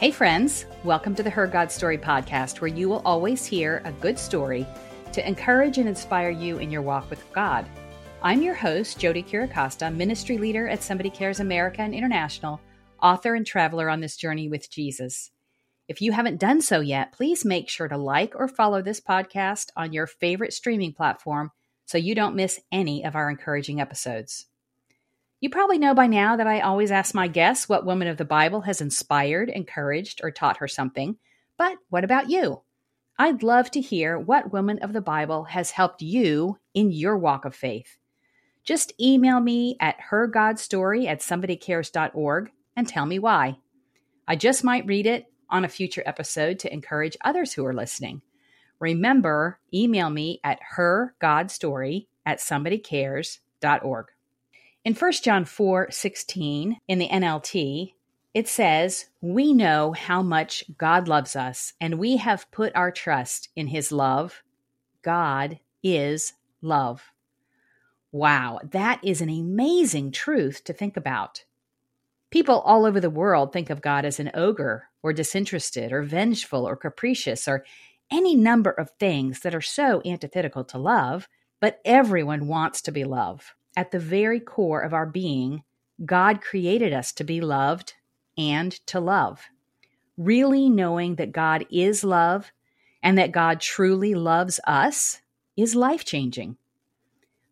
Hey, friends, welcome to the Her God Story podcast, where you will always hear a good story to encourage and inspire you in your walk with God. I'm your host, Jodie Chiricosta, ministry leader at Somebody Cares America and International, author and traveler on this journey with Jesus. If you haven't done so yet, please make sure to like or follow this podcast on your favorite streaming platform so you don't miss any of our encouraging episodes. You probably know by now that I always ask my guests what woman of the Bible has inspired, encouraged, or taught her something. But what about you? I'd love to hear what woman of the Bible has helped you in your walk of faith. Just email me at hergodstory at somebodycares.org and tell me why. I just might read it on a future episode to encourage others who are listening. Remember, email me at hergodstory at somebodycares.org. In 1 John 4 16 in the NLT, it says, We know how much God loves us, and we have put our trust in his love. God is love. Wow, that is an amazing truth to think about. People all over the world think of God as an ogre, or disinterested, or vengeful, or capricious, or any number of things that are so antithetical to love, but everyone wants to be loved at the very core of our being, God created us to be loved and to love. Really knowing that God is love and that God truly loves us is life changing.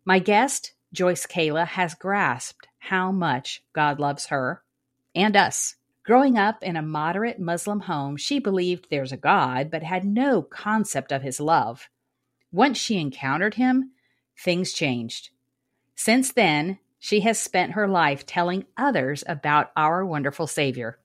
My guest, Joyce Kahleh, has grasped how much God loves her and us. Growing up in a moderate Muslim home, she believed there's a God, but had no concept of his love. Once she encountered him, things changed. Since then, she has spent her life telling others about our wonderful Savior.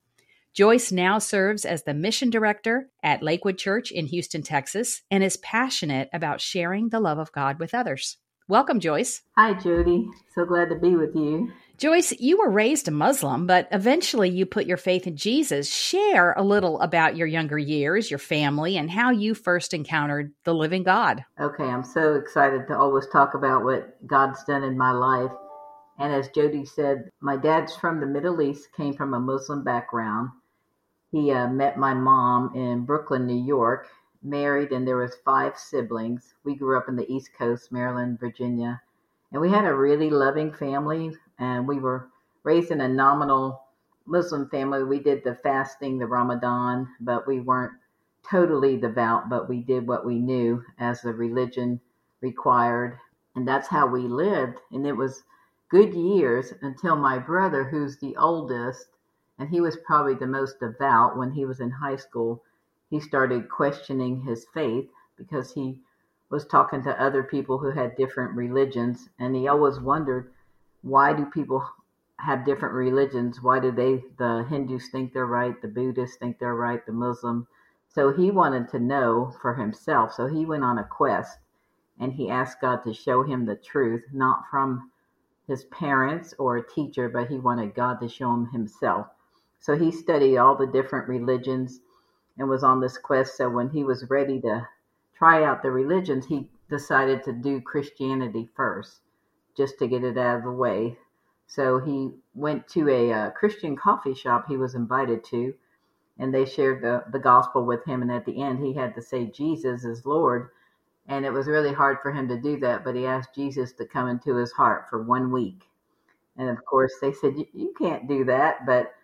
Joyce now serves as the mission director at Lakewood Church in Houston, Texas, and is passionate about sharing the love of God with others. Welcome, Joyce. Hi, Jodie. So glad to be with you. Joyce, you were raised a Muslim, but eventually you put your faith in Jesus. Share a little about your younger years, your family, and how you first encountered the living God. Okay, I'm so excited to always talk about what God's done in my life. And as Jodie said, my dad's from the Middle East, came from a Muslim background. He uh, met my mom in Brooklyn, New York, married, and there was five siblings. We grew up in the East Coast, Maryland, Virginia, and we had a really loving family and we were raised in a nominal Muslim family. We did the fasting, the Ramadan, but we weren't totally devout, but we did what we knew as the religion required. And that's how we lived. And it was good years until my brother, who's the oldest, and he was probably the most devout when he was in high school, he started questioning his faith because he was talking to other people who had different religions. And he always wondered why do people have different religions? Why do they, the Hindus think they're right, the Buddhists think they're right, the Muslim? So he wanted to know for himself. So he went on a quest and he asked God to show him the truth, not from his parents or a teacher, but he wanted God to show him himself. So he studied all the different religions and was on this quest. So when he was ready to try out the religions, he decided to do Christianity first just to get it out of the way. So he went to a uh, Christian coffee shop he was invited to, and they shared the, the gospel with him. And at the end, he had to say Jesus is Lord. And it was really hard for him to do that, but he asked Jesus to come into his heart for one week. And of course, they said, You can't do that. But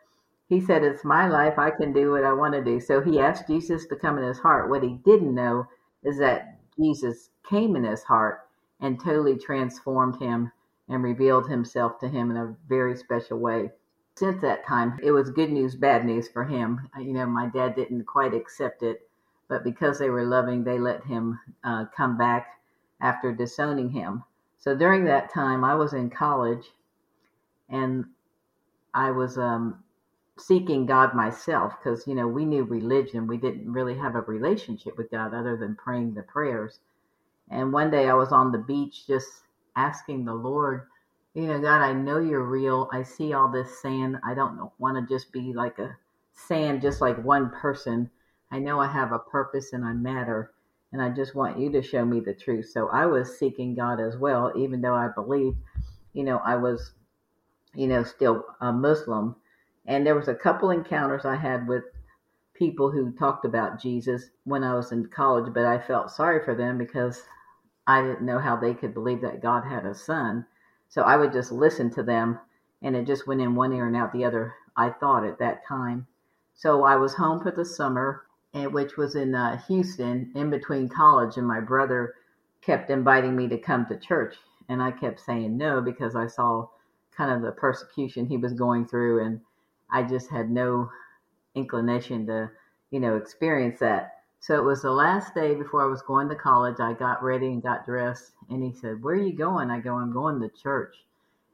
he said, It's my life. I can do what I want to do. So he asked Jesus to come in his heart. What he didn't know is that Jesus came in his heart and totally transformed him and revealed himself to him in a very special way. Since that time, it was good news, bad news for him. You know, my dad didn't quite accept it, but because they were loving, they let him uh, come back after disowning him. So during that time, I was in college and I was um, seeking God myself because, you know, we knew religion. We didn't really have a relationship with God other than praying the prayers. And one day I was on the beach just asking the Lord, you know, God, I know you're real. I see all this sand. I don't want to just be like a sand, just like one person. I know I have a purpose and I matter. And I just want you to show me the truth. So I was seeking God as well, even though I believed, you know, I was, you know, still a Muslim. And there was a couple encounters I had with people who talked about Jesus when I was in college, but I felt sorry for them because I didn't know how they could believe that God had a son. So I would just listen to them and it just went in one ear and out the other, I thought at that time. So I was home for the summer, and which was in uh, Houston, in between college, and my brother kept inviting me to come to church. And I kept saying no because I saw kind of the persecution he was going through, and I just had no inclination to, you know, experience that. So it was the last day before I was going to college. I got ready and got dressed, and he said, Where are you going? I go, I'm going to church.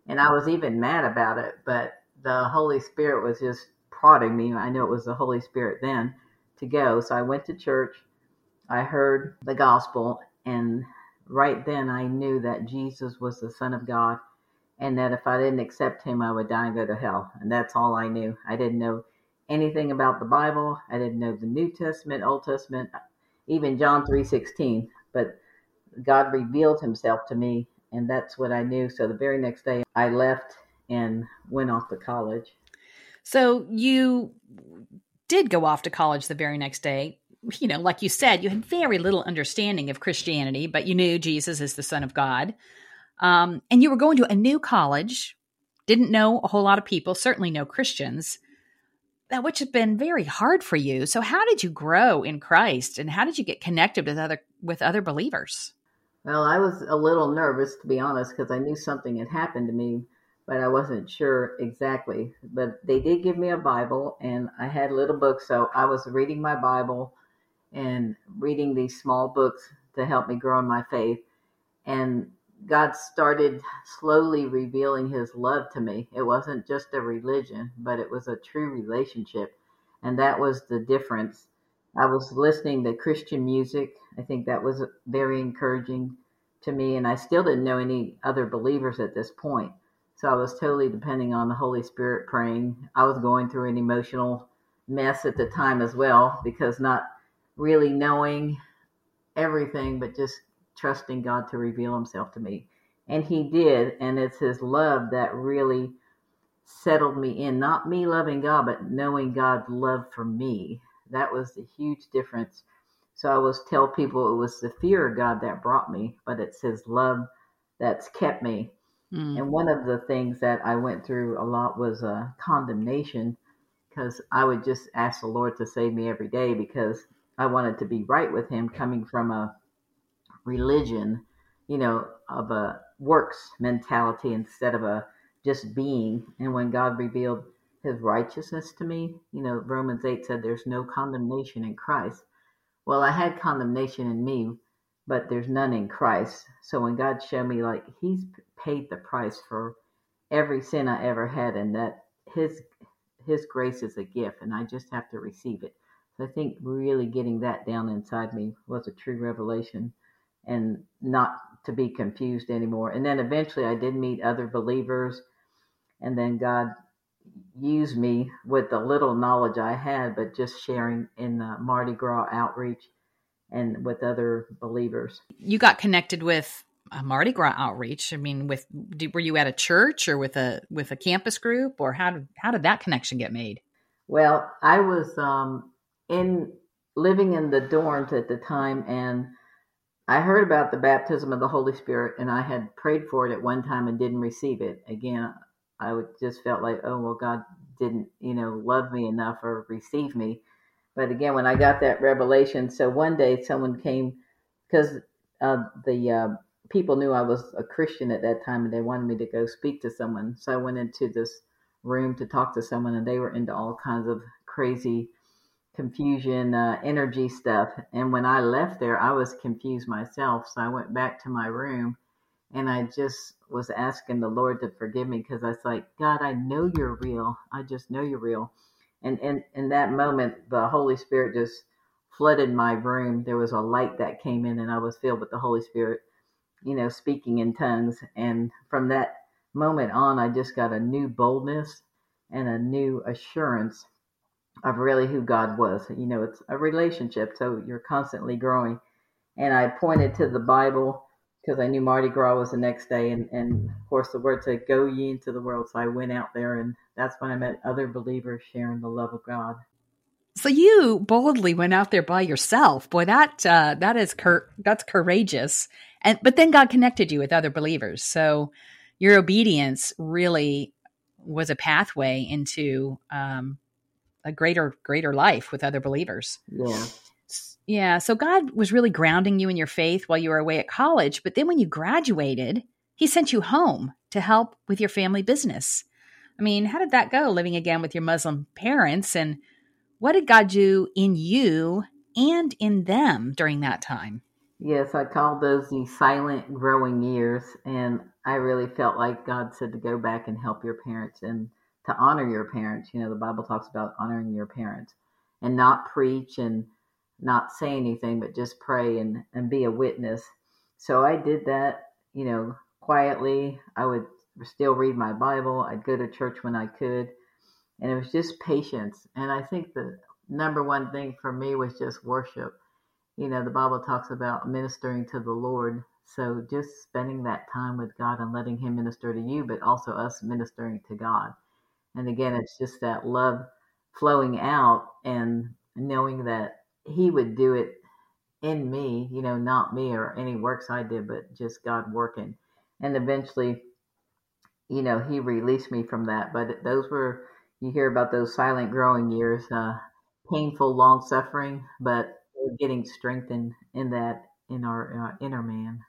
And I was even mad about it, but the Holy Spirit was just prodding me. I knew it was the Holy Spirit then to go. So I went to church. I heard the gospel, and right then I knew that Jesus was the Son of God, and that if I didn't accept him, I would die and go to hell. And that's all I knew. I didn't know anything about the Bible. I didn't know the New Testament, Old Testament, even John 3:16, but God revealed himself to me and that's what I knew. So the very next day I left and went off to college. So you did go off to college the very next day. You know, like you said, you had very little understanding of Christianity, but you knew Jesus is the Son of God. Um, and you were going to a new college, didn't know a whole lot of people, certainly no Christians that which has been very hard for you. So how did you grow in Christ and how did you get connected with other with other believers? Well, I was a little nervous to be honest because I knew something had happened to me, but I wasn't sure exactly. But they did give me a Bible and I had little books, so I was reading my Bible and reading these small books to help me grow in my faith. And God started slowly revealing his love to me. It wasn't just a religion, but it was a true relationship. And that was the difference. I was listening to Christian music. I think that was very encouraging to me. And I still didn't know any other believers at this point. So I was totally depending on the Holy Spirit praying. I was going through an emotional mess at the time as well because not really knowing everything, but just trusting God to reveal himself to me. And he did. And it's his love that really settled me in. Not me loving God, but knowing God's love for me. That was the huge difference. So I always tell people it was the fear of God that brought me, but it's his love that's kept me. Mm. And one of the things that I went through a lot was uh, condemnation because I would just ask the Lord to save me every day because I wanted to be right with him coming from a religion, you know, of a works mentality instead of a just being. And when God revealed his righteousness to me, you know, Romans 8 said there's no condemnation in Christ. Well, I had condemnation in me, but there's none in Christ. So when God showed me, like, he's paid the price for every sin I ever had, and that his his grace is a gift, and I just have to receive it. So I think really getting that down inside me was a true revelation and not to be confused anymore. And then eventually I did meet other believers, and then God used me with the little knowledge I had, but just sharing in the Mardi Gras outreach and with other believers. You got connected with a Mardi Gras outreach. I mean, with were you at a church or with a with a campus group, or how did how did that connection get made? Well, I was um, in living in the dorms at the time, and I heard about the baptism of the Holy Spirit and I had prayed for it at one time and didn't receive it. Again, I would just felt like, oh, well, God didn't, you know, love me enough or receive me. But again, when I got that revelation, so one day someone came because uh, the uh, people knew I was a Christian at that time and they wanted me to go speak to someone. So I went into this room to talk to someone and they were into all kinds of crazy confusion, uh, energy stuff. And when I left there, I was confused myself. So I went back to my room and I just was asking the Lord to forgive me because I was like, God, I know you're real. I just know you're real. And in, in that moment, the Holy Spirit just flooded my room. There was a light that came in and I was filled with the Holy Spirit, you know, speaking in tongues. And from that moment on, I just got a new boldness and a new assurance of really who God was. You know, it's a relationship, so you're constantly growing. And I pointed to the Bible because I knew Mardi Gras was the next day, and, and of course the word said, "Go ye into the world." So I went out there, and that's when I met other believers sharing the love of God. So you boldly went out there by yourself. Boy, that uh, that is cur- that's courageous. And but then God connected you with other believers. So your obedience really was a pathway into um, a greater greater life with other believers. Yeah. Yeah. So God was really grounding you in your faith while you were away at college. But then when you graduated, He sent you home to help with your family business. I mean, how did that go living again with your Muslim parents? And what did God do in you and in them during that time? Yes, I call those the silent growing years. And I really felt like God said to go back and help your parents and to honor your parents. You know, the Bible talks about honoring your parents and not preach and not say anything, but just pray and, and be a witness. So I did that, you know, quietly. I would still read my Bible. I'd go to church when I could. And it was just patience. And I think the number one thing for me was just worship you know, the Bible talks about ministering to the Lord. So just spending that time with God and letting Him minister to you, but also us ministering to God. And again, it's just that love flowing out and knowing that He would do it in me, you know, not me or any works I did, but just God working. And eventually, you know, He released me from that. But those were, you hear about those silent growing years, uh, painful, long suffering, but getting strengthened in that in our uh, inner man.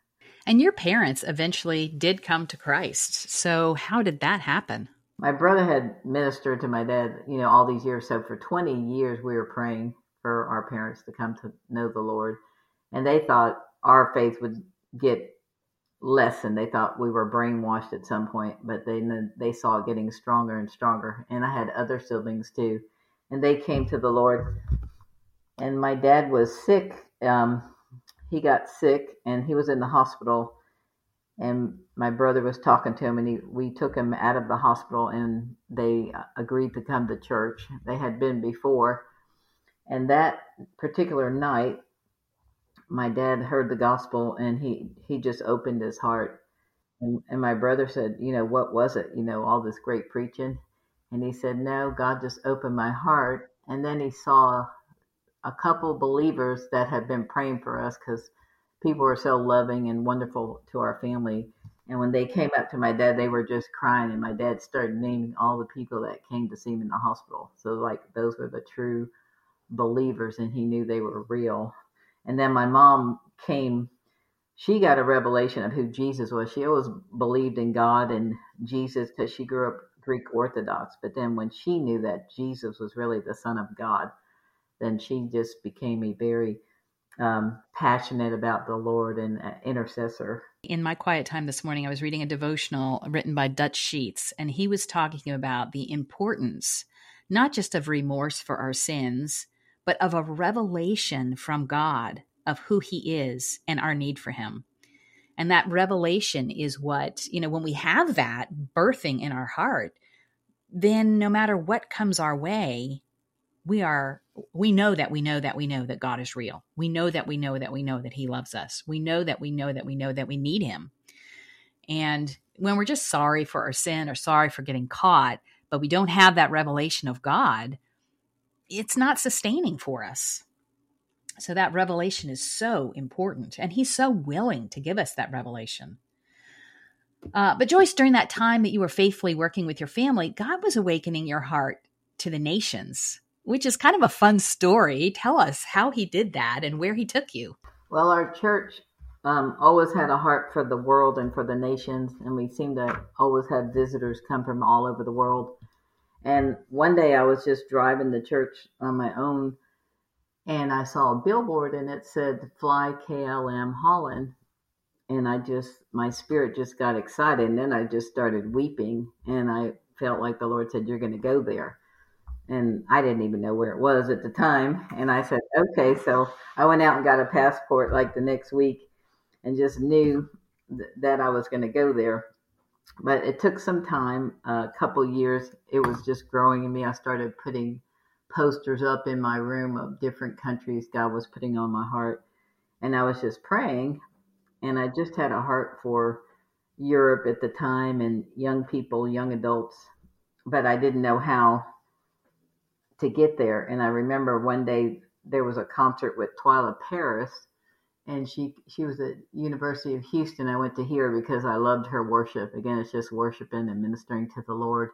And your parents eventually did come to Christ. So how did that happen? My brother had ministered to my dad, you know, all these years. So for 20 years, we were praying for our parents to come to know the Lord. And they thought our faith would get lessened. They thought we were brainwashed at some point, but they they saw it getting stronger and stronger. And I had other siblings too, and they came to the Lord and my dad was sick. Um, he got sick and he was in the hospital. And my brother was talking to him, and he, we took him out of the hospital, and they agreed to come to church. They had been before, and that particular night, my dad heard the gospel, and he he just opened his heart. And, and my brother said, "You know what was it? You know all this great preaching." And he said, "No, God just opened my heart." And then he saw a couple believers that had been praying for us because people were so loving and wonderful to our family. And when they came up to my dad, they were just crying, and my dad started naming all the people that came to see him in the hospital. So, like, those were the true believers, and he knew they were real. And then my mom came, she got a revelation of who Jesus was. She always believed in God and Jesus because she grew up Greek Orthodox. But then when she knew that Jesus was really the Son of God, then she just became a very um, passionate about the Lord and uh, intercessor. In my quiet time this morning, I was reading a devotional written by Dutch Sheets, and he was talking about the importance not just of remorse for our sins, but of a revelation from God of who He is and our need for Him. And that revelation is what, you know, when we have that birthing in our heart, then no matter what comes our way, we are we know that we know that we know that God is real. We know that we know that we know that he loves us. We know that we know that we know that we need him. And when we're just sorry for our sin or sorry for getting caught, but we don't have that revelation of God, it's not sustaining for us. So that revelation is so important, and He's so willing to give us that revelation. Uh, but Joyce, during that time that you were faithfully working with your family, God was awakening your heart to the nations which is kind of a fun story. Tell us how he did that and where he took you. Well, our church um, always had a heart for the world and for the nations, and we seem to always have visitors come from all over the world. And one day I was just driving to church on my own, and I saw a billboard, and it said "Fly KLM Holland," and I just my spirit just got excited, and then I just started weeping, and I felt like the Lord said, "You're going to go there." And I didn't even know where it was at the time. And I said, okay. So I went out and got a passport like the next week and just knew th- that I was going to go there. But it took some time, a couple years. It was just growing in me. I started putting posters up in my room of different countries God was putting on my heart. And I was just praying. And I just had a heart for Europe at the time and young people, young adults. But I didn't know how to get there. And I remember one day there was a concert with Twila Paris, and she she was at University of Houston. I went to hear because I loved her worship. Again, it's just worshiping and ministering to the Lord.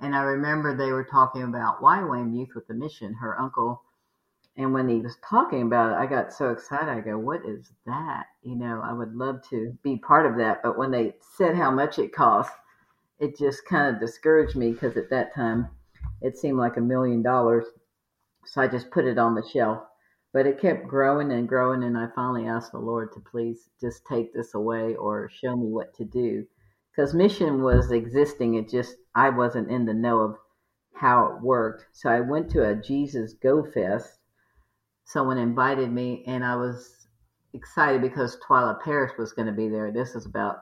And I remember they were talking about YWAM Youth with a Mission, her uncle. And when he was talking about it, I got so excited. I go, What is that? You know, I would love to be part of that. But when they said how much it cost, it just kind of discouraged me because at that time it seemed like a million dollars. So I just put it on the shelf. But it kept growing and growing. And I finally asked the Lord to please just take this away or show me what to do because mission was existing. It just, I wasn't in the know of how it worked. So I went to a Jesus Go Fest. Someone invited me, and I was excited because Twila Paris was going to be there. This is about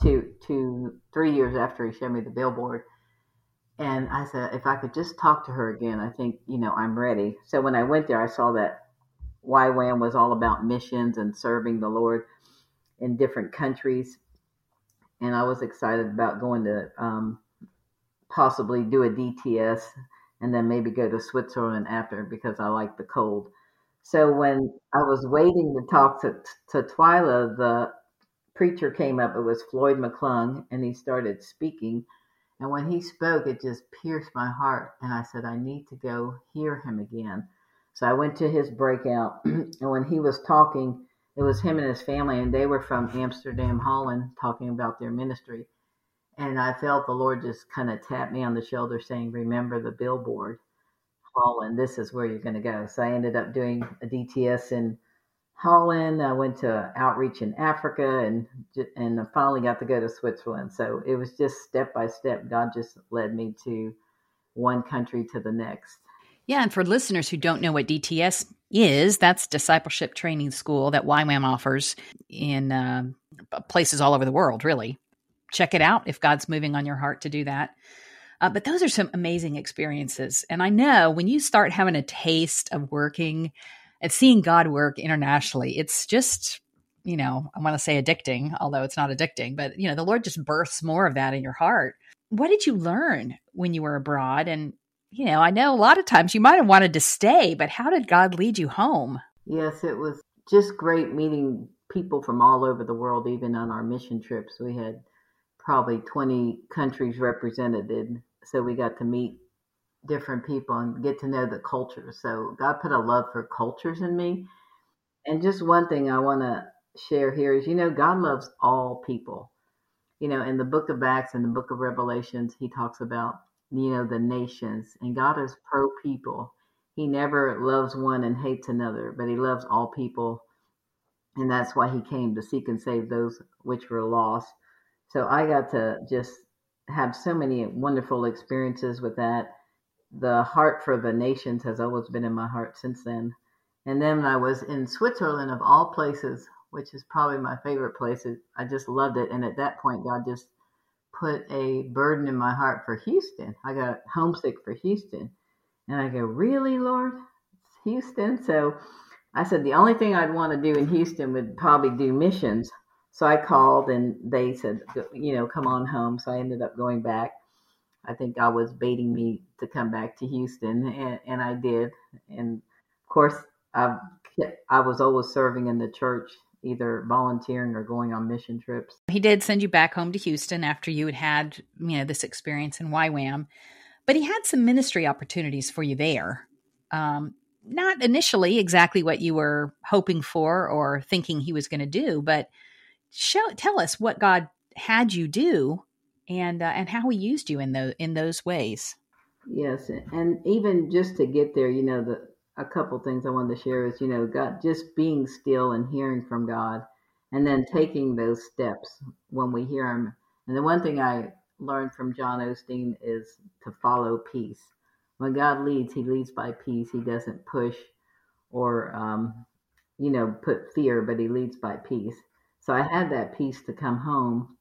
two, two, three years after he showed me the billboard. And I said, if I could just talk to her again, I think, you know, I'm ready. So when I went there, I saw that YWAM was all about missions and serving the Lord in different countries and I was excited about going to um, possibly do a DTS and then maybe go to Switzerland after because I like the cold. So when I was waiting to talk to to Twila, the preacher came up. It was Floyd McClung, and he started speaking. And when he spoke, it just pierced my heart. And I said, I need to go hear him again. So I went to his breakout, and when he was talking, it was him and his family, and they were from Amsterdam, Holland, talking about their ministry. And I felt the Lord just kind of tap me on the shoulder, saying, "Remember the billboard, Holland. This is where you're going to go." So I ended up doing a DTS in Holland. I went to outreach in Africa, and and I finally got to go to Switzerland. So it was just step by step. God just led me to one country to the next. Yeah, and for listeners who don't know what DTS is, that's discipleship training school that YWAM offers in uh, places all over the world, really. Check it out if God's moving on your heart to do that. Uh, but those are some amazing experiences. And I know when you start having a taste of working and seeing God work internationally, it's just, you know, I want to say addicting, although it's not addicting, but, you know, the Lord just births more of that in your heart. What did you learn when you were abroad? And you know, I know a lot of times you might have wanted to stay, but how did God lead you home? Yes, it was just great meeting people from all over the world, even on our mission trips. We had probably 20 countries represented. So we got to meet different people and get to know the cultures. So God put a love for cultures in me. And just one thing I want to share here is you know, God loves all people. You know, in the book of Acts and the book of Revelations, he talks about you know, the nations. And God is pro people. He never loves one and hates another, but he loves all people. And that's why he came to seek and save those which were lost. So I got to just have so many wonderful experiences with that. The heart for the nations has always been in my heart since then. And then I was in Switzerland, of all places, which is probably my favorite place. I just loved it. And at that point, God just put a burden in my heart for Houston. I got homesick for Houston. And I go, Really, Lord? It's Houston? So I said, The only thing I'd want to do in Houston would probably do missions. So I called and they said, You know, come on home. So I ended up going back. I think God was baiting me to come back to Houston, and, and I did. And of course, I, I was always serving in the church either volunteering or going on mission trips. He did send you back home to Houston after you had had, you know, this experience in YWAM, but he had some ministry opportunities for you there. Um, not initially exactly what you were hoping for or thinking he was going to do, but show tell us what God had you do and uh, and how he used you in those in those ways. Yes, and even just to get there, you know, the a couple things I wanted to share is, you know, God just being still and hearing from God and then taking those steps when we hear him. And the one thing I learned from John Osteen is to follow peace. When God leads, he leads by peace. He doesn't push or, um, you know, put fear, but he leads by peace. So I had that peace to come home.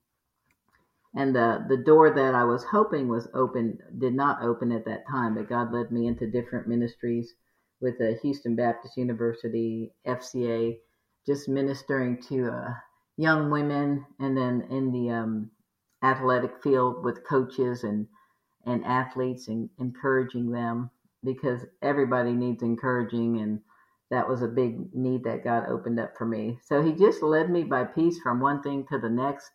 And the, the door that I was hoping was open did not open at that time, but God led me into different ministries with the Houston Baptist University FCA, just ministering to uh, young women, and then in the um, athletic field with coaches and and athletes and encouraging them. because everybody needs encouraging and that was a big need that God opened up for me. So he just led me by peace from one thing to the next.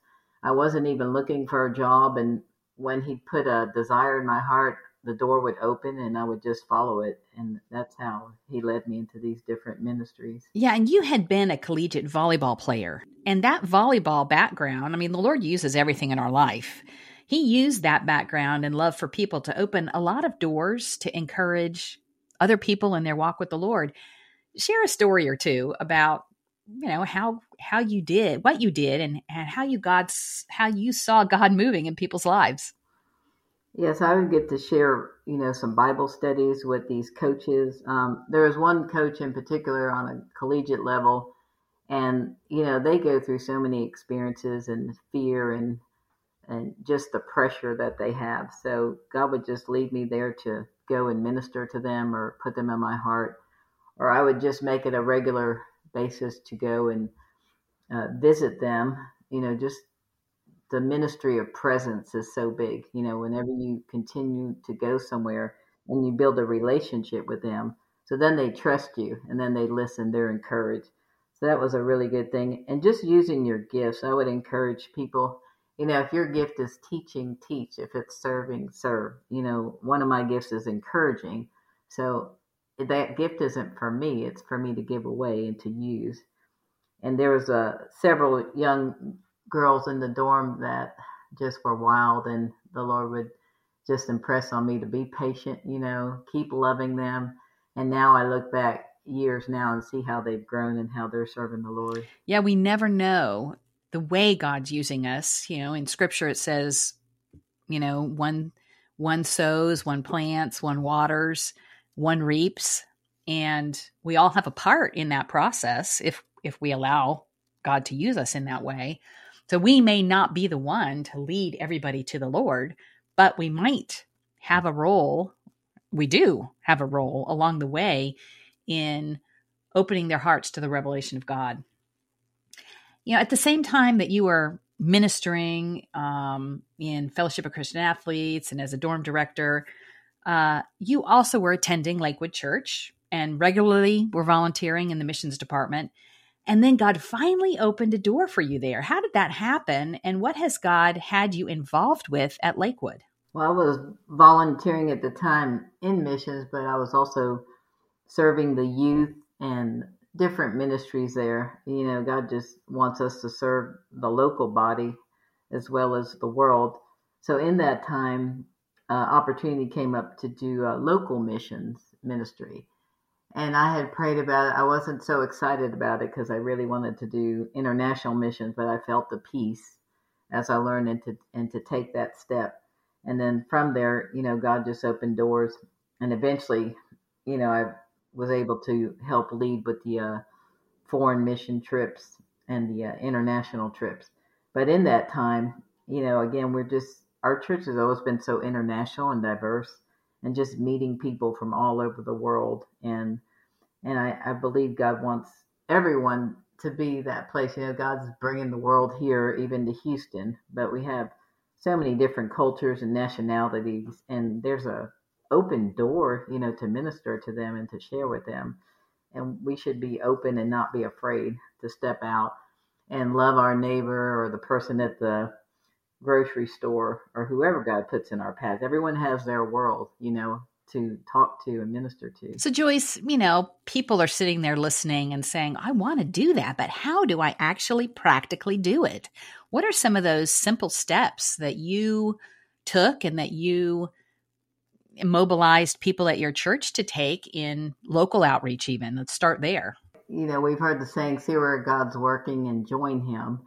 I wasn't even looking for a job and when he put a desire in my heart, the door would open and I would just follow it. And that's how he led me into these different ministries. Yeah. And you had been a collegiate volleyball player. And that volleyball background, I mean, the Lord uses everything in our life. He used that background and love for people to open a lot of doors to encourage other people in their walk with the Lord. Share a story or two about you know how how you did what you did and, and how you god's how you saw god moving in people's lives Yes, I would get to share, you know, some Bible studies with these coaches. Um, there was one coach in particular on a collegiate level, and you know, they go through so many experiences and fear and and just the pressure that they have. So God would just lead me there to go and minister to them or put them in my heart, or I would just make it a regular basis to go and uh, visit them. You know, just the ministry of presence is so big. You know, whenever you continue to go somewhere and you build a relationship with them, so then they trust you and then they listen, they're encouraged. So that was a really good thing. And just using your gifts, I would encourage people, you know, if your gift is teaching, teach. If it's serving, serve. You know, one of my gifts is encouraging. So that gift isn't for me, it's for me to give away and to use. And there was a uh, several young girls in the dorm that just were wild, and the Lord would just impress on me to be patient, you know, keep loving them. And now I look back years now and see how they've grown and how they're serving the Lord. Yeah, we never know the way God's using us. You know, in scripture it says, you know, one one sows, one plants, one waters, one reaps, and we all have a part in that process if if we allow God to use us in that way. So we may not be the one to lead everybody to the Lord, but we might have a role. We do have a role along the way in opening their hearts to the revelation of God. You know, at the same time that you were ministering um, in Fellowship of Christian Athletes and as a dorm director, uh, you also were attending Lakewood Church and regularly were volunteering in the missions department. And then God finally opened a door for you there. How did that happen? And what has God had you involved with at Lakewood? Well, I was volunteering at the time in missions, but I was also serving the youth and different ministries there. You know, God just wants us to serve the local body as well as the world. So in that time, uh, opportunity came up to do a local missions ministry and I had prayed about it. I wasn't so excited about it because I really wanted to do international missions, but I felt the peace as I learned and to and to take that step. And then from there, you know, God just opened doors, and eventually, you know, I was able to help lead with the uh, foreign mission trips and the uh, international trips. But in that time, you know, again, we're just our church has always been so international and diverse and just meeting people from all over the world. And and I, I believe God wants everyone to be that place. You know, God's bringing the world here, even to Houston, but we have so many different cultures and nationalities, and there's a open door, you know, to minister to them and to share with them. And we should be open and not be afraid to step out and love our neighbor or the person at the grocery store or whoever God puts in our path. Everyone has their world, you know, to talk to and minister to. So, Joyce, you know, people are sitting there listening and saying, I want to do that, but how do I actually practically do it? What are some of those simple steps that you took and that you mobilized people at your church to take in local outreach, even? Let's start there. You know, we've heard the saying, see where God's working and join Him.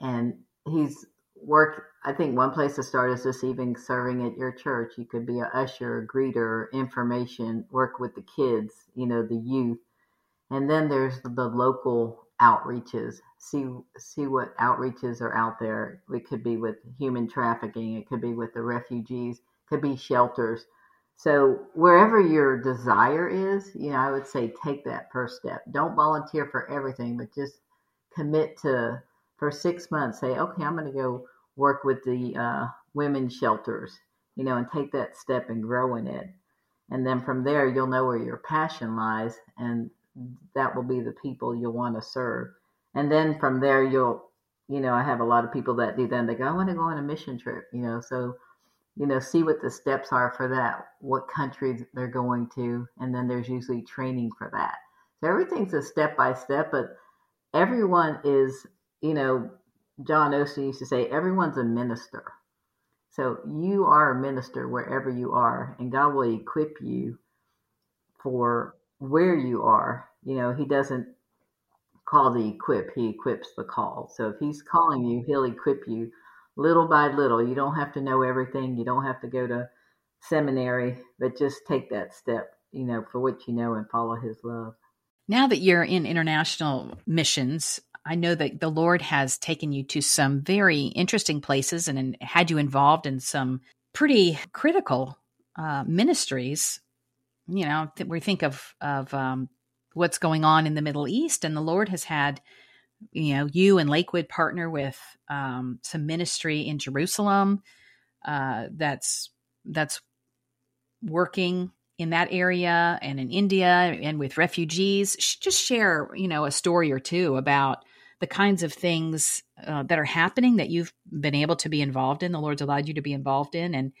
And He's work i think one place to start is just even serving at your church. You could be a usher a greeter information work with the kids you know the youth. And then there's the local outreaches. See see what outreaches are out there. It could be with human trafficking. It could be with the refugees. It could be shelters. So wherever your desire is you know i would say take that first step. Don't volunteer for everything but just commit to for six months say okay i'm going to go work with the uh, shelters you know and take that step and grow in it And then from there, you'll know where your passion lies, and that will be the people you'll want to serve. And then from there, you'll, you know, I have a lot of people that do that. They go, I want to go on a mission trip, you know, so, you know, see what the steps are for that, what country they're going to. And then there's usually training for that. So everything's a step by step, but everyone is, you know, John Osteen used to say, everyone's a minister. So you are a minister wherever you are, and God will equip you for where you are. You know, He doesn't call the equip, He equips the call. So if He's calling you, He'll equip you little by little. You don't have to know everything, you don't have to go to seminary, but just take that step, you know, for what you know and follow His love. Now that you're in international missions, I know that the Lord has taken you to some very interesting places and had you involved in some pretty critical uh, ministries. You know, we think of of um, what's going on in the Middle East, and the Lord has had you know you and Lakewood partner with um, some ministry in Jerusalem uh, that's that's working in that area and in India and with refugees. Just share, you know, a story or two about the kinds of things uh, that are happening that you've been able to be involved in, the Lord's allowed you to be involved in, and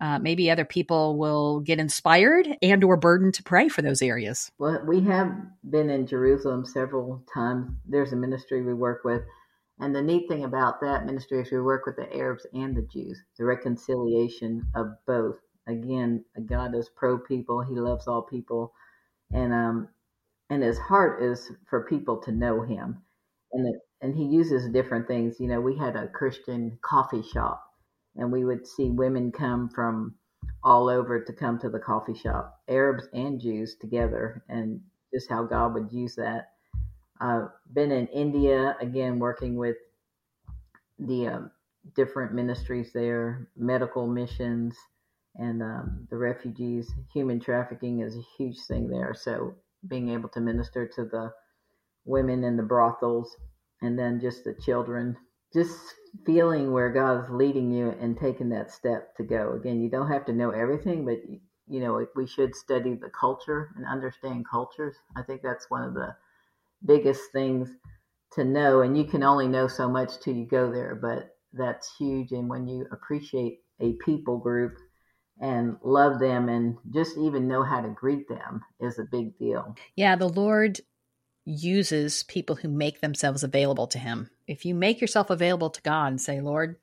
uh, maybe other people will get inspired and or burdened to pray for those areas. Well, we have been in Jerusalem several times. There's a ministry we work with. And the neat thing about that ministry is we work with the Arabs and the Jews, the reconciliation of both. Again, God is pro people. He loves all people. And, um, and his heart is for people to know him and and he uses different things. You know, we had a Christian coffee shop, and we would see women come from all over to come to the coffee shop, Arabs and Jews together, and just how God would use that. Uh, been in India again, working with the um, different ministries there, medical missions, and um, the refugees. Human trafficking is a huge thing there, so being able to minister to the women in the brothels, and then just the children. Just feeling where God's leading you and taking that step to go. Again, you don't have to know everything, but you know we should study the culture and understand cultures. I think that's one of the biggest things to know, and you can only know so much till you go there. But that's huge, and when you appreciate a people group and love them and just even know how to greet them is a big deal. Yeah, the Lord uses people who make themselves available to him. If you make yourself available to God and say, Lord,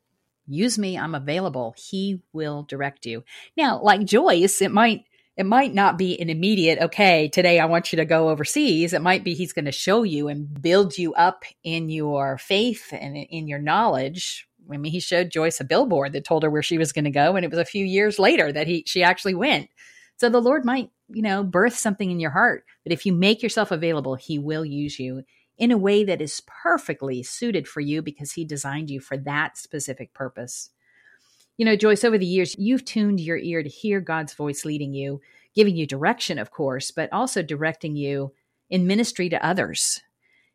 use me, I'm available, he will direct you. Now, like Joyce, it might it might not be an immediate, okay, today I want you to go overseas. It might be he's going to show you and build you up in your faith and in your knowledge. I mean, he showed Joyce a billboard that told her where she was going to go, and it was a few years later that he she actually went. So the Lord might, you know, birth something in your heart. But if you make yourself available, He will use you in a way that is perfectly suited for you because He designed you for that specific purpose. You know, Joyce, over the years, you've tuned your ear to hear God's voice leading you, giving you direction, of course, but also directing you in ministry to others.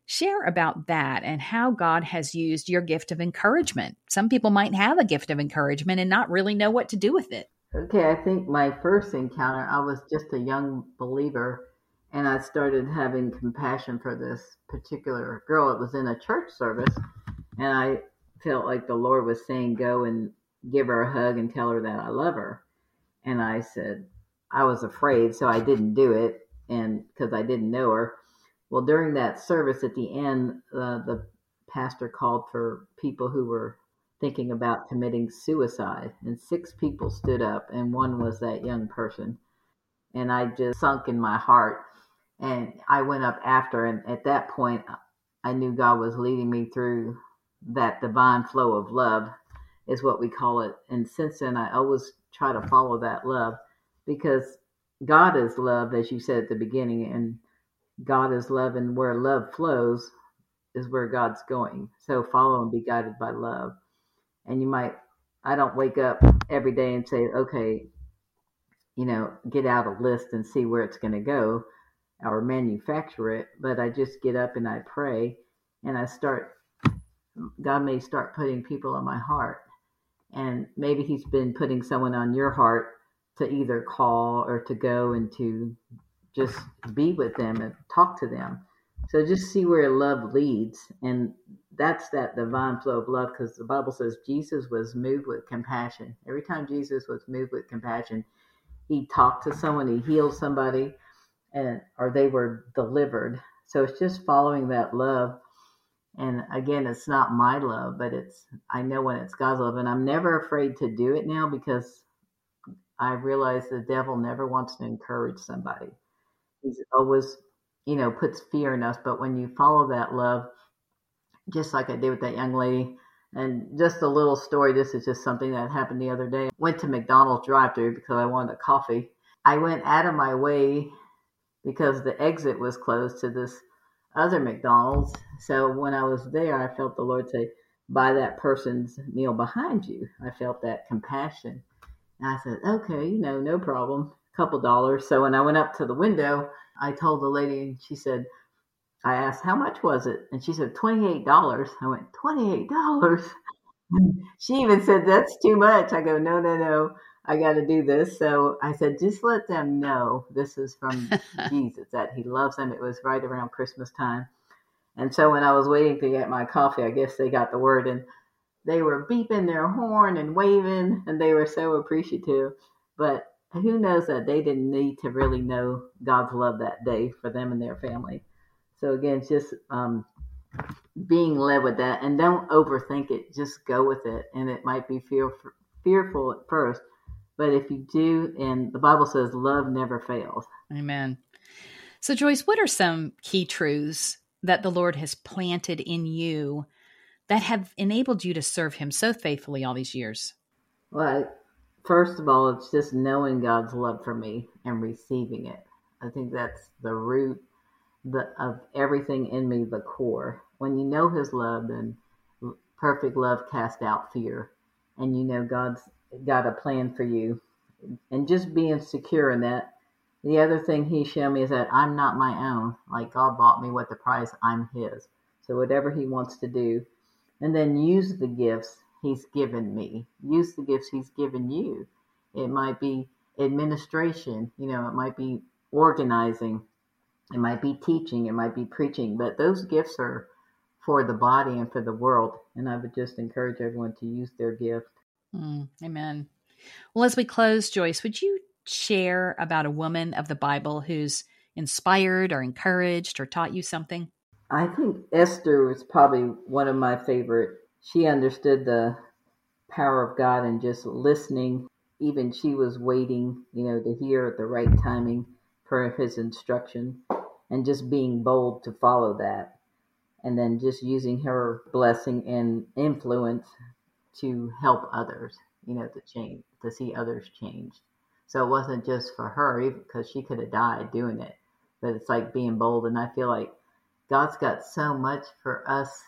Share about that and how God has used your gift of encouragement. Some people might have a gift of encouragement and not really know what to do with it. Okay, I think my first encounter, I was just a young believer, and I started having compassion for this particular girl. It was in a church service, and I felt like the Lord was saying, Go and give her a hug and tell her that I love her. And I said, I was afraid, so I didn't do it, and because I didn't know her. Well, during that service at the end, uh, the pastor called for people who were thinking about committing suicide. And six people stood up, and one was that young person. And I just sunk in my heart. And I went up after, and at that point, I knew God was leading me through that divine flow of love, is what we call it. And since then, I always try to follow that love because God is love, as you said at the beginning, and God is love, and where love flows is where God's going. So follow and be guided by love and you might I don't wake up every day and say, okay, you know, get out a list and see where it's going to go or manufacture it, but I just get up and I pray and I start God may start putting people on my heart. And maybe he's been putting someone on your heart to either call or to go and to just be with them and talk to them. So just see where love leads. And that's that divine flow of love because the Bible says Jesus was moved with compassion. Every time Jesus was moved with compassion, he talked to someone, he healed somebody, and or they were delivered. So it's just following that love. And again, it's not my love, but it's I know when it's God's love, and I'm never afraid to do it now because I realize the devil never wants to encourage somebody. He's always, you know, puts fear in us. But when you follow that love, just like I did with that young lady, and just a little story. This is just something that happened the other day. I Went to McDonald's drive-through because I wanted a coffee. I went out of my way because the exit was closed to this other McDonald's. So when I was there, I felt the Lord say, "Buy that person's meal behind you." I felt that compassion. And I said, "Okay, you know, no problem." A couple dollars. So when I went up to the window, I told the lady, and she said, I asked, how much was it? And she said, $28. I went, $28? she even said, that's too much. I go, no, no, no. I got to do this. So I said, just let them know this is from Jesus, that he loves them. It was right around Christmas time. And so when I was waiting to get my coffee, I guess they got the word and they were beeping their horn and waving and they were so appreciative. But who knows that they didn't need to really know God's love that day for them and their family. So again, just um, being led with that, and don't overthink it. Just go with it, and it might be fear, fearful at first, but if you do, and the Bible says, love never fails. Amen. So Joyce, what are some key truths that the Lord has planted in you that have enabled you to serve Him so faithfully all these years? Well, first of all, it's just knowing God's love for me and receiving it. I think that's the root the of everything in me, the core. When you know His love, then perfect love casts out fear, and you know God's got a plan for you, and just being secure in that. The other thing He showed me is that I'm not my own. Like God bought me with the price, I'm His. So whatever He wants to do, and then use the gifts He's given me. Use the gifts He's given you. It might be administration, you know, it might be organizing, it might be teaching, it might be preaching, but those gifts are for the body and for the world. And I would just encourage everyone to use their gift. Mm, amen. Well, as we close, Joyce, would you share about a woman of the Bible who's inspired or encouraged or taught you something? I think Esther was probably one of my favorite. She understood the power of God and just listening. Even she was waiting, you know, to hear at the right timing for his instruction and just being bold to follow that. And then just using her blessing and influence to help others, you know, to change, to see others change. So it wasn't just for her, even because she could have died doing it. But it's like being bold. And I feel like God's got so much for us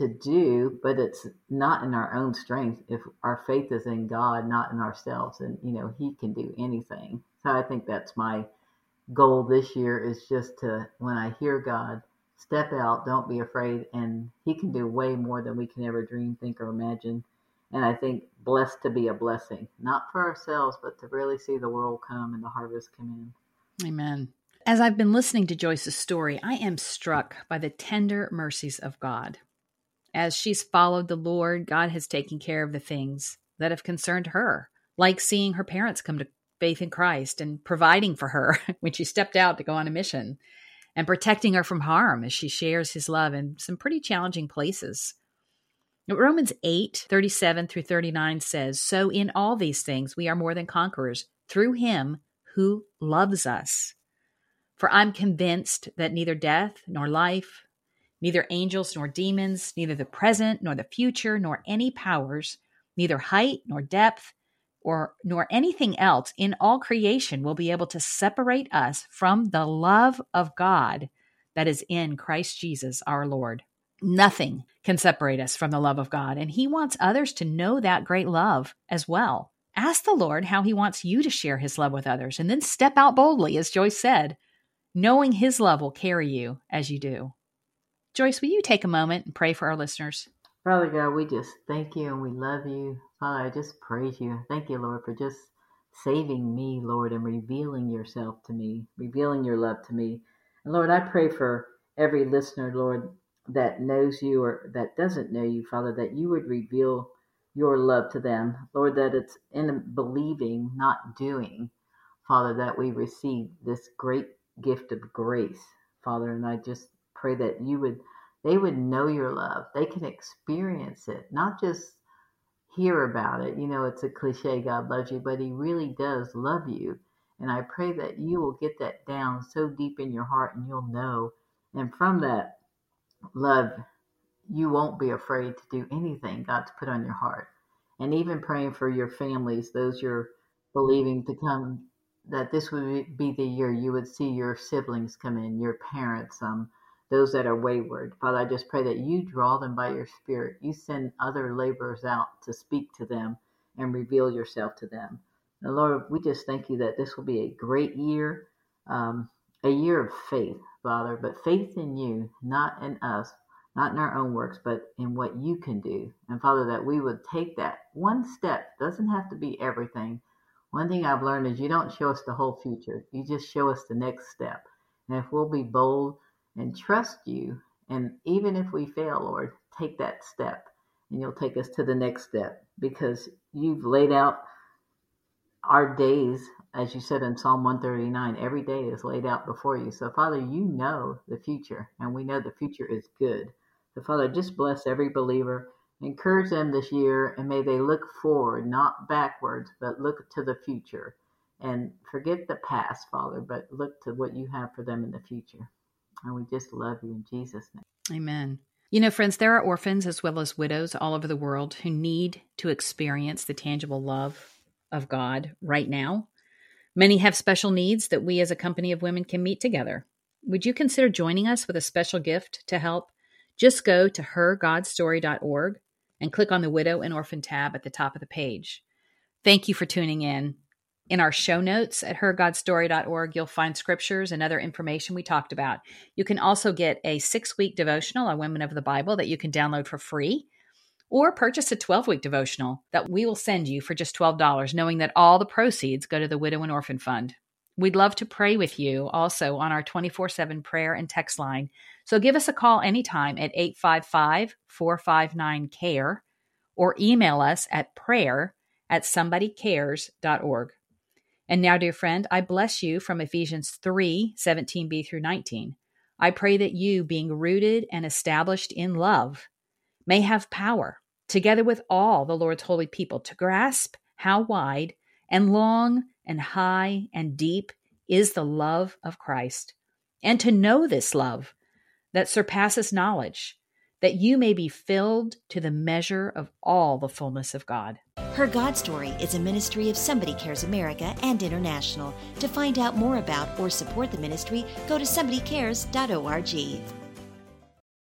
to do, but it's not in our own strength. If our faith is in God, not in ourselves, and you know, He can do anything. So I think that's my goal this year is just to, when I hear God, step out, don't be afraid, and He can do way more than we can ever dream, think, or imagine. And I think blessed to be a blessing, not for ourselves, but to really see the world come and the harvest come in. Amen. As I've been listening to Joyce's story, I am struck by the tender mercies of God. As she's followed the Lord, God has taken care of the things that have concerned her, like seeing her parents come to faith in Christ and providing for her when she stepped out to go on a mission and protecting her from harm as she shares his love in some pretty challenging places. Romans 8, 37 through 39 says, So in all these things we are more than conquerors through him who loves us. For I'm convinced that neither death nor life, neither angels nor demons, neither the present nor the future, nor any powers, neither height nor depth, or nor anything else in all creation will be able to separate us from the love of God that is in Christ Jesus our Lord. Nothing can separate us from the love of God, and He wants others to know that great love as well. Ask the Lord how He wants you to share His love with others, and then step out boldly, as Joyce said, knowing His love will carry you as you do. Joyce, will you take a moment and pray for our listeners? Father God, we just thank you and we love you. Father, I just praise you. Thank you, Lord, for just saving me, Lord, and revealing yourself to me, revealing your love to me. And Lord, I pray for every listener, Lord, that knows you or that doesn't know you, Father, that you would reveal your love to them. Lord, that it's in believing, not doing, Father, that we receive this great gift of grace, Father. And I just pray that you would, they would know your love. They can experience it, not just hear about it. You know, it's a cliche, God loves you, but He really does love you. And I pray that you will get that down so deep in your heart and you'll know. And from that love, you won't be afraid to do anything God's put on your heart. And even praying for your families, those you're believing to come, that this would be the year you would see your siblings come in, your parents, um, those that are wayward. Father, I just pray that you draw them by your Spirit. You send other laborers out to speak to them and reveal yourself to them. And Lord, we just thank you that this will be a great year, um, a year of faith, Father, but faith in you, not in us, not in our own works, but in what you can do. And Father, that we would take that one step, doesn't have to be everything. One thing I've learned is you don't show us the whole future, you just show us the next step. And if we'll be bold, and trust you. And even if we fail, Lord, take that step and you'll take us to the next step because you've laid out our days, as you said in Psalm 139, every day is laid out before you. So, Father, you know the future, and we know the future is good. So, Father, just bless every believer. Encourage them this year, and may they look forward, not backwards, but look to the future. And forget the past, Father, but look to what you have for them in the future. And we just love you in Jesus' name. Amen. You know, friends, there are orphans as well as widows all over the world who need to experience the tangible love of God right now. Many have special needs that we as a company of women can meet together. Would you consider joining us with a special gift to help? Just go to hergodstory.org and click on the Widow and Orphan tab at the top of the page. Thank you for tuning in. In our show notes at hergodstory.org, you'll find scriptures and other information we talked about. You can also get a six week devotional on Women of the Bible that you can download for free, or purchase a 12 week devotional that we will send you for just $12, knowing that all the proceeds go to the Widow and Orphan Fund. We'd love to pray with you also on our 24 7 prayer and text line. So give us a call anytime at 855 459 CARE or email us at prayer at somebodycares.org. And now, dear friend, I bless you from Ephesians 3 17b through 19. I pray that you, being rooted and established in love, may have power, together with all the Lord's holy people, to grasp how wide and long and high and deep is the love of Christ, and to know this love that surpasses knowledge that you may be filled to the measure of all the fullness of God. Her God Story is a ministry of Somebody Cares America and International. To find out more about or support the ministry, go to somebodycares.org.